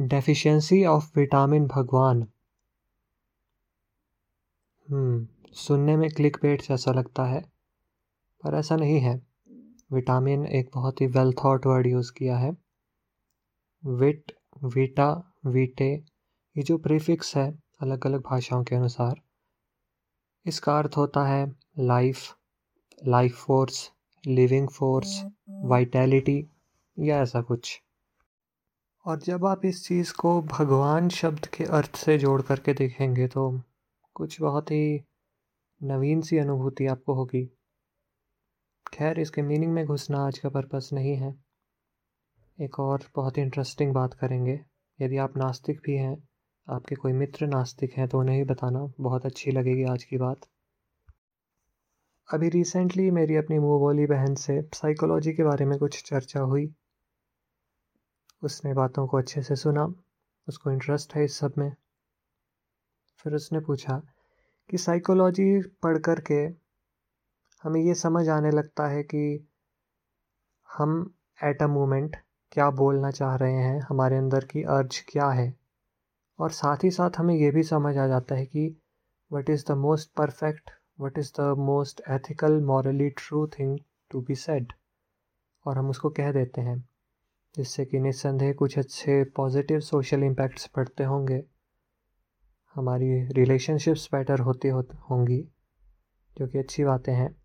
Deficiency of vitamin भगवान। हम्म सुनने में क्लिक बेट जैसा लगता है, पर ऐसा नहीं है। विटामिन एक बहुत ही वेल थॉट वर्ड यूज़ किया है। विट वीटा वीटे ये जो प्रीफिक्स है अलग अलग भाषाओं के अनुसार, इसका अर्थ होता है life life force living force vitality या ऐसा कुछ। और जब आप इस चीज़ को भगवान शब्द के अर्थ से जोड़ करके देखेंगे तो कुछ बहुत ही नवीन सी अनुभूति आपको होगी। खैर, इसके मीनिंग में घुसना आज का पर्पस नहीं है। एक और बहुत ही इंटरेस्टिंग बात करेंगे। यदि आप नास्तिक भी हैं, आपके कोई मित्र नास्तिक हैं तो उन्हें ही बताना, बहुत अच्छी लगेगी आज की बात। अभी रिसेंटली मेरी अपनी मुँह बोली बहन से साइकोलॉजी के बारे में कुछ चर्चा हुई। उसने बातों को अच्छे से सुना, उसको इंटरेस्ट है इस सब में। फिर उसने पूछा कि साइकोलॉजी पढ़ कर के हमें ये समझ आने लगता है कि हम एट अ मोमेंट क्या बोलना चाह रहे हैं, हमारे अंदर की अर्ज़ क्या है। और साथ ही साथ हमें ये भी समझ आ जाता है कि what is the most perfect what is the most ethical morally true thing to be said और हम उसको कह देते हैं। जिससे कि निस्संदेह कुछ अच्छे पॉजिटिव सोशल इम्पैक्ट्स पड़ते होंगे। हमारी रिलेशनशिप्स बेटर होती हो, होंगी, जो कि अच्छी बातें हैं।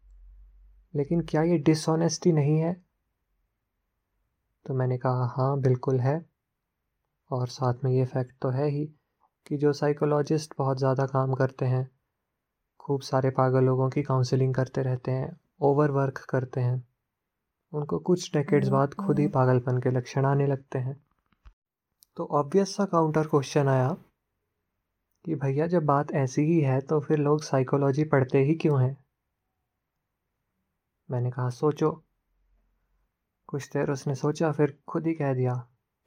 लेकिन क्या ये डिसऑनेस्टी नहीं है? तो मैंने कहा हाँ बिल्कुल है। और साथ में ये फैक्ट तो है ही कि जो साइकोलॉजिस्ट बहुत ज़्यादा काम करते हैं, खूब सारे पागल लोगों की काउंसलिंग करते रहते हैं ओवर वर्क करते हैं। उनको कुछ डेकेड्स बाद खुद ही पागलपन के लक्षण आने लगते हैं। तो ऑब्वियस सा काउंटर क्वेश्चन आया कि भैया जब बात ऐसी ही है तो फिर लोग साइकोलॉजी पढ़ते ही क्यों हैं? मैंने कहा, सोचो। कुछ देर उसने सोचा, फिर खुद ही कह दिया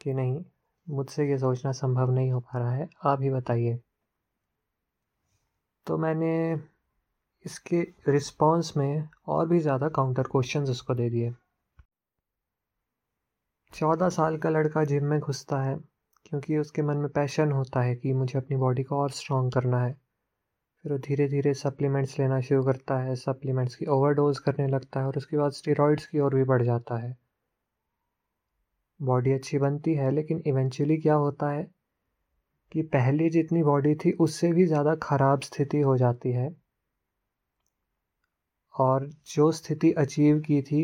कि, नहीं, मुझसे ये सोचना संभव नहीं हो पा रहा है, आप ही बताइए। तो मैंने इसके रिस्पॉन्स में और भी ज़्यादा काउंटर क्वेश्चंस उसको दे दिए। चौदह साल का लड़का जिम में घुसता है, क्योंकि उसके मन में पैशन होता है कि मुझे अपनी बॉडी को और स्ट्रॉन्ग करना है। फिर वो धीरे धीरे सप्लीमेंट्स लेना शुरू करता है सप्लीमेंट्स की ओवरडोज करने लगता है और उसके बाद स्टेरॉइड्स की ओर भी बढ़ जाता है। बॉडी अच्छी बनती है, लेकिन इवेंचुअली क्या होता है कि पहले जितनी बॉडी थी, उससे भी ज़्यादा ख़राब स्थिति हो जाती है। और जो स्थिति अचीव की थी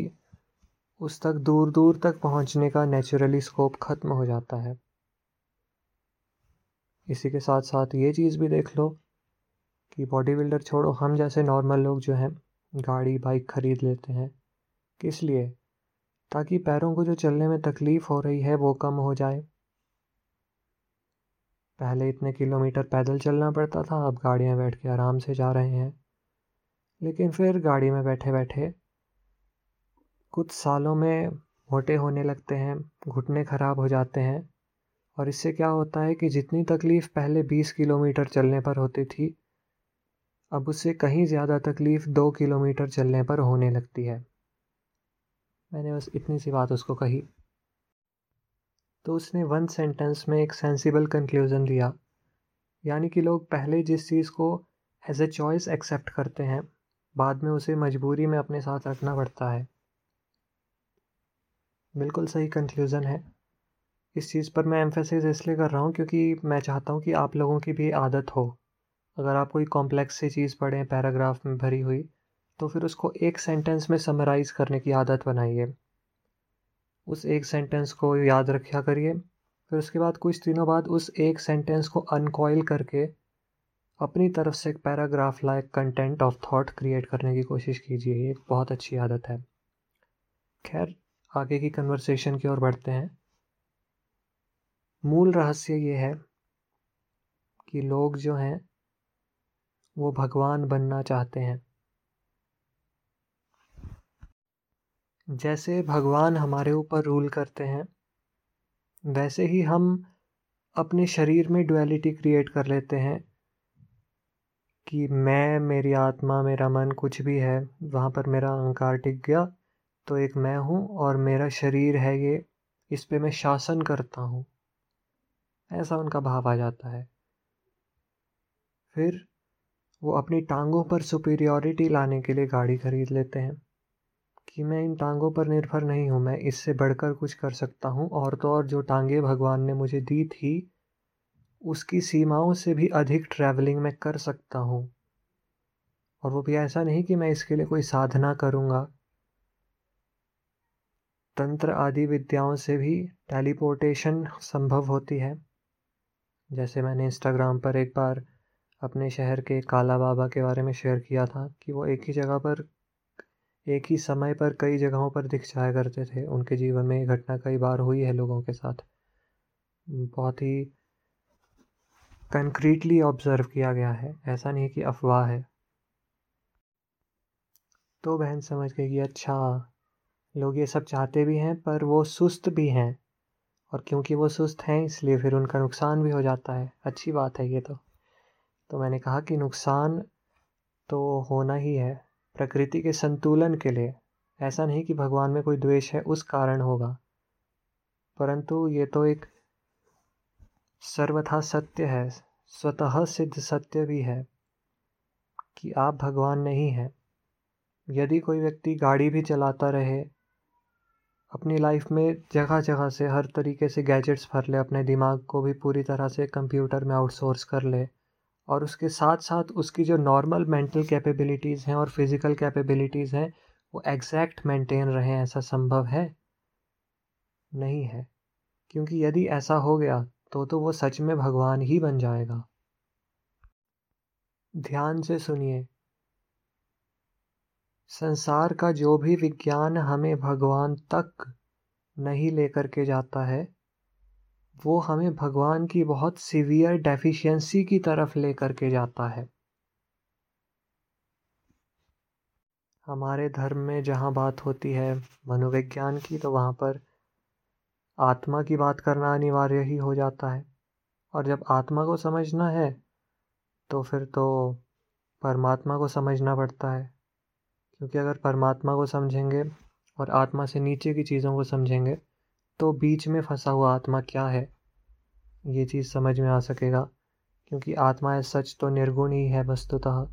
उस तक दूर दूर तक पहुँचने का नेचुरली स्कोप ख़त्म हो जाता है। इसी के साथ साथ ये चीज़ भी देख लो कि बॉडी बिल्डर छोड़ो, हम जैसे नॉर्मल लोग जो हैं, गाड़ी बाइक ख़रीद लेते हैं। किस लिए? ताकि पैरों को जो चलने में तकलीफ़ हो रही है वो कम हो जाए। पहले इतने किलोमीटर पैदल चलना पड़ता था, अब गाड़ियाँ बैठ के आराम से जा रहे हैं। लेकिन फिर गाड़ी में बैठे बैठे कुछ सालों में मोटे होने लगते हैं, घुटने ख़राब हो जाते हैं और इससे क्या होता है कि जितनी तकलीफ़ पहले 20 किलोमीटर चलने पर होती थी, अब उससे कहीं ज़्यादा तकलीफ़ दो किलोमीटर चलने पर होने लगती है। मैंने बस इतनी सी बात उसको कही। तो उसने वन सेंटेंस में एक सेंसिबल कंक्लूज़न दिया यानी कि लोग पहले जिस चीज़ को एज ए चॉइस एक्सेप्ट करते हैं, बाद में उसे मजबूरी में अपने साथ रखना पड़ता है। बिल्कुल सही कंक्लूज़न है। इस चीज़ पर मैं एम्फेसिस इसलिए कर रहा हूँ क्योंकि मैं चाहता हूँ कि आप लोगों की भी आदत हो। अगर आप कोई कॉम्प्लेक्स सी चीज़ पढ़ें पैराग्राफ में भरी हुई तो फिर उसको एक सेंटेंस में समराइज़ करने की आदत बनाइए। उस एक सेंटेंस को याद रखा करिए। फिर उसके बाद कुछ दिनों बाद उस एक सेंटेंस को अनकॉयल करके अपनी तरफ़ से एक paragraph like content of thought create करने की कोशिश कीजिए। ये एक बहुत अच्छी आदत है। खैर आगे की कन्वर्सेशन की ओर बढ़ते हैं। मूल रहस्य ये है कि लोग जो हैं, वो भगवान बनना चाहते हैं। जैसे भगवान हमारे ऊपर रूल करते हैं, वैसे ही हम अपने शरीर में डुअलिटी क्रिएट कर लेते हैं कि मैं, मेरी आत्मा, मेरा मन कुछ भी है, वहाँ पर मेरा अहंकार टिक गया तो एक मैं हूँ और मेरा शरीर है ये, इस पे मैं शासन करता हूँ। ऐसा उनका भाव आ जाता है। फिर वो अपनी टांगों पर सुपीरियॉरिटी लाने के लिए गाड़ी खरीद लेते हैं। कि मैं इन टांगों पर निर्भर नहीं हूँ, मैं इससे बढ़कर कुछ कर सकता हूँ। और तो और जो टांगे भगवान ने मुझे दी थी, उसकी सीमाओं से भी अधिक ट्रैवलिंग मैं कर सकता हूँ। और वो भी ऐसा नहीं कि मैं इसके लिए कोई साधना करूँगा। तंत्र आदि विद्याओं से भी टेलीपोर्टेशन संभव होती है। जैसे मैंने इंस्टाग्राम पर एक बार अपने शहर के काला बाबा के बारे में शेयर किया था कि वो एक ही जगह पर, एक ही समय पर कई जगहों पर दिख जाया करते थे। उनके जीवन में ये घटना कई बार हुई है लोगों के साथ। बहुत ही कंक्रीटली ऑब्ज़र्व किया गया है। ऐसा नहीं कि अफवाह है। तो बहन समझ गई कि अच्छा लोग ये सब चाहते भी हैं, पर वो सुस्त भी हैं। और क्योंकि वो सुस्त हैं, इसलिए फिर उनका नुकसान भी हो जाता है। अच्छी बात है ये तो। तो मैंने कहा कि नुकसान तो होना ही है, प्रकृति के संतुलन के लिए। ऐसा नहीं कि भगवान में कोई द्वेष है, उस कारण होगा। परंतु ये तो एक सर्वथा सत्य है, स्वतः सिद्ध सत्य भी है कि आप भगवान नहीं हैं। यदि कोई व्यक्ति गाड़ी भी चलाता रहे अपनी लाइफ में जगह जगह से, हर तरीके से गैजेट्स भर ले, अपने दिमाग को भी पूरी तरह से कंप्यूटर में आउटसोर्स कर ले और उसके साथ साथ उसकी जो नॉर्मल मेंटल कैपेबिलिटीज़ हैं और फ़िज़िकल कैपेबिलिटीज़ हैं, वो एग्जैक्ट मेंटेन रहें, ऐसा संभव है? नहीं है। क्योंकि यदि ऐसा हो गया तो तो वो सच में भगवान ही बन जाएगा। ध्यान से सुनिए संसार का जो भी विज्ञान हमें भगवान तक नहीं लेकर के जाता है, वो हमें भगवान की बहुत सीवियर डेफिशिएंसी की तरफ़ लेकर के जाता है। हमारे धर्म में जहाँ बात होती है मनोविज्ञान की तो वहाँ पर आत्मा की बात करना अनिवार्य ही हो जाता है। और जब आत्मा को समझना है तो फिर तो परमात्मा को समझना पड़ता है। क्योंकि अगर परमात्मा को समझेंगे और आत्मा से नीचे की चीज़ों को समझेंगे तो बीच में फंसा हुआ आत्मा क्या है? ये चीज़ समझ में आ सकेगा, क्योंकि आत्मा सच तो निर्गुण ही है वस्तुतः।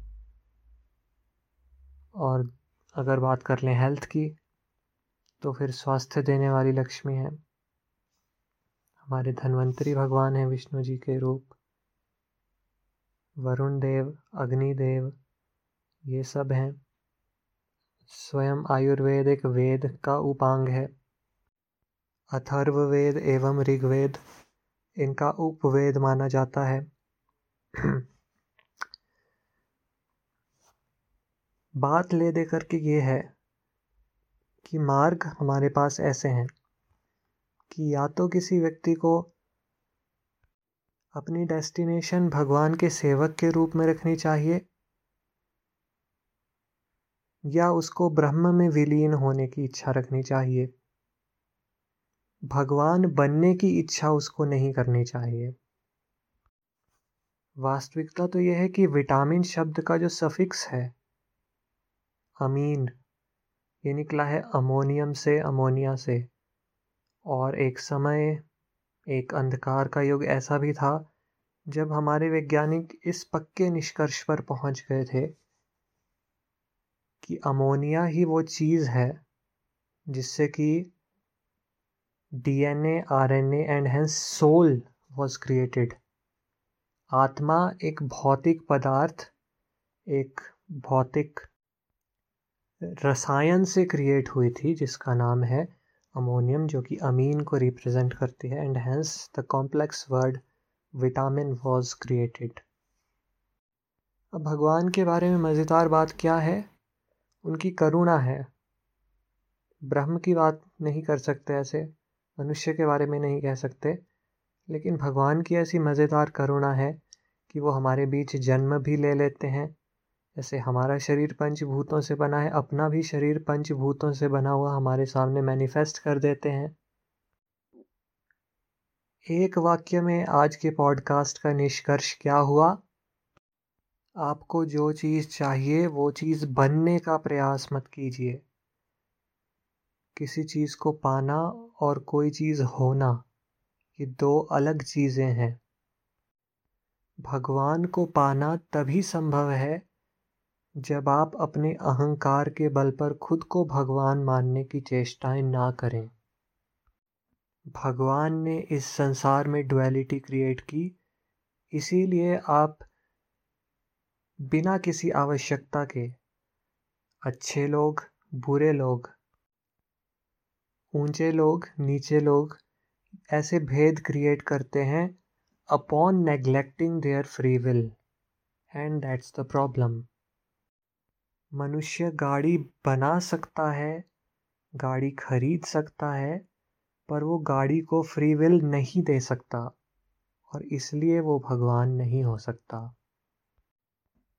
और अगर बात कर लें हेल्थ की तो फिर स्वास्थ्य देने वाली लक्ष्मी है। हमारे धन्वंतरी भगवान हैं विष्णु जी के रूप। वरुण देव, अग्निदेव, ये सब हैं। स्वयं आयुर्वेद एक वेद का उपांग है। अथर्ववेद एवं ऋग्वेद इनका उपवेद माना जाता है। बात ले दे करके ये है कि मार्ग हमारे पास ऐसे हैं कि या तो किसी व्यक्ति को अपनी डेस्टिनेशन भगवान के सेवक के रूप में रखनी चाहिए या उसको ब्रह्म में विलीन होने की इच्छा रखनी चाहिए। भगवान बनने की इच्छा उसको नहीं करनी चाहिए। वास्तविकता तो यह है कि विटामिन शब्द का जो सफिक्स है, अमीन, ये निकला है अमोनियम से अमोनिया से। और एक समय, एक अंधकार का युग ऐसा भी था, जब हमारे वैज्ञानिक इस पक्के निष्कर्ष पर पहुँच गए थे। कि अमोनिया ही वो चीज़ है जिससे कि DNA, RNA and hence soul was created आत्मा एक भौतिक पदार्थ एक भौतिक रसायन से क्रिएट हुई थी जिसका नाम है अमोनियम जो कि अमीन को रिप्रेजेंट करती है and hence the complex word vitamin was created अब भगवान के बारे में मज़ेदार बात क्या है? उनकी करुणा है। ब्रह्म की बात नहीं कर सकते ऐसे, मनुष्य के बारे में नहीं कह सकते, लेकिन भगवान की ऐसी मज़ेदार करुणा है कि वो हमारे बीच जन्म भी ले लेते हैं। जैसे हमारा शरीर पंचभूतों से बना है, अपना भी शरीर पंचभूतों से बना हुआ हमारे सामने मैनिफेस्ट कर देते हैं। एक वाक्य में आज के पॉडकास्ट का निष्कर्ष क्या हुआ? आपको जो चीज़ चाहिए, वो चीज़ बनने का प्रयास मत कीजिए। किसी चीज़ को पाना और कोई चीज़ होना, ये दो अलग चीज़ें हैं। भगवान को पाना तभी संभव है, जब आप अपने अहंकार के बल पर खुद को भगवान मानने की चेष्टाएँ ना करें। भगवान ने इस संसार में डुअलिटी क्रिएट की, इसीलिए आप बिना किसी आवश्यकता के। अच्छे लोग, बुरे लोग, ऊँचे लोग, नीचे लोग, ऐसे भेद क्रिएट करते हैं upon neglecting their free will and that's the problem मनुष्य गाड़ी बना सकता है, गाड़ी खरीद सकता है, पर वो गाड़ी को फ्री विल नहीं दे सकता, और इसलिए वो भगवान नहीं हो सकता।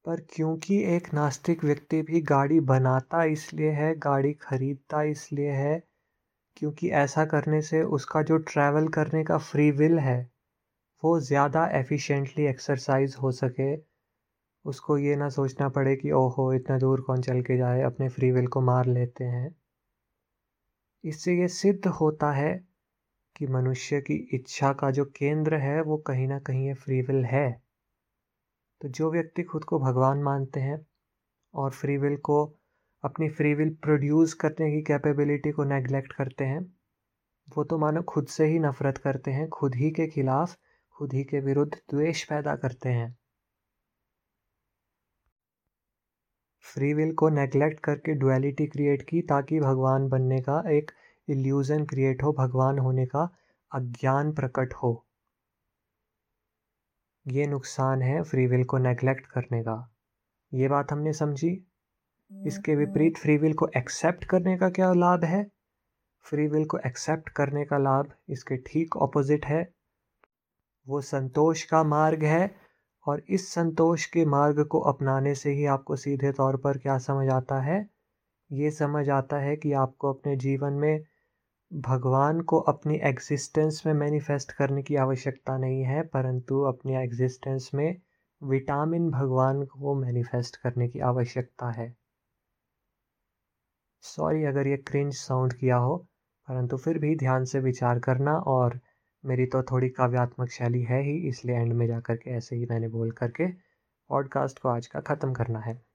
पर क्योंकि एक नास्तिक व्यक्ति भी गाड़ी बनाता इसलिए है, गाड़ी खरीदता इसलिए है, क्योंकि ऐसा करने से उसका जो ट्रैवल करने का फ्री विल है, वो ज़्यादा एफिशिएंटली एक्सरसाइज हो सके। उसको ये ना सोचना पड़े कि ओहो, इतना दूर कौन चल के जाए, अपने फ्री विल को मार लेते हैं। इससे ये सिद्ध होता है कि मनुष्य की इच्छा का जो केंद्र है, वो कहीं ना कहीं ये फ्री विल है। तो जो व्यक्ति खुद को भगवान मानते हैं और फ्री विल को, अपनी फ्री विल प्रोड्यूस करने की कैपेबिलिटी को नेग्लेक्ट करते हैं, वो तो मानो खुद से ही नफ़रत करते हैं, खुद ही के खिलाफ, खुद ही के विरुद्ध द्वेष पैदा करते हैं। फ्री विल को नेग्लेक्ट करके डुअलिटी क्रिएट की ताकि भगवान बनने का एक इल्यूज़न क्रिएट हो, भगवान होने का अज्ञान प्रकट हो। ये नुकसान है फ्री विल को नेग्लेक्ट करने का। ये बात हमने समझी। इसके विपरीत फ्री विल को एक्सेप्ट करने का क्या लाभ है? फ्री विल को एक्सेप्ट करने का लाभ इसके ठीक ऑपोजिट है। वो संतोष का मार्ग है और इस संतोष के मार्ग को अपनाने से ही आपको सीधे तौर पर क्या समझ आता है? ये समझ आता है कि आपको अपने जीवन में भगवान को अपनी एग्जिस्टेंस में मैनिफेस्ट करने की आवश्यकता नहीं है, परंतु अपनी एग्जिस्टेंस में विटामिन भगवान को मैनिफेस्ट करने की आवश्यकता है। सॉरी अगर ये क्रिंज साउंड किया हो, परंतु फिर भी ध्यान से विचार करना और मेरी तो थोड़ी काव्यात्मक शैली है ही, इसलिए एंड में जा कर के ऐसे ही मैंने बोल करके पॉडकास्ट को आज का ख़त्म करना है।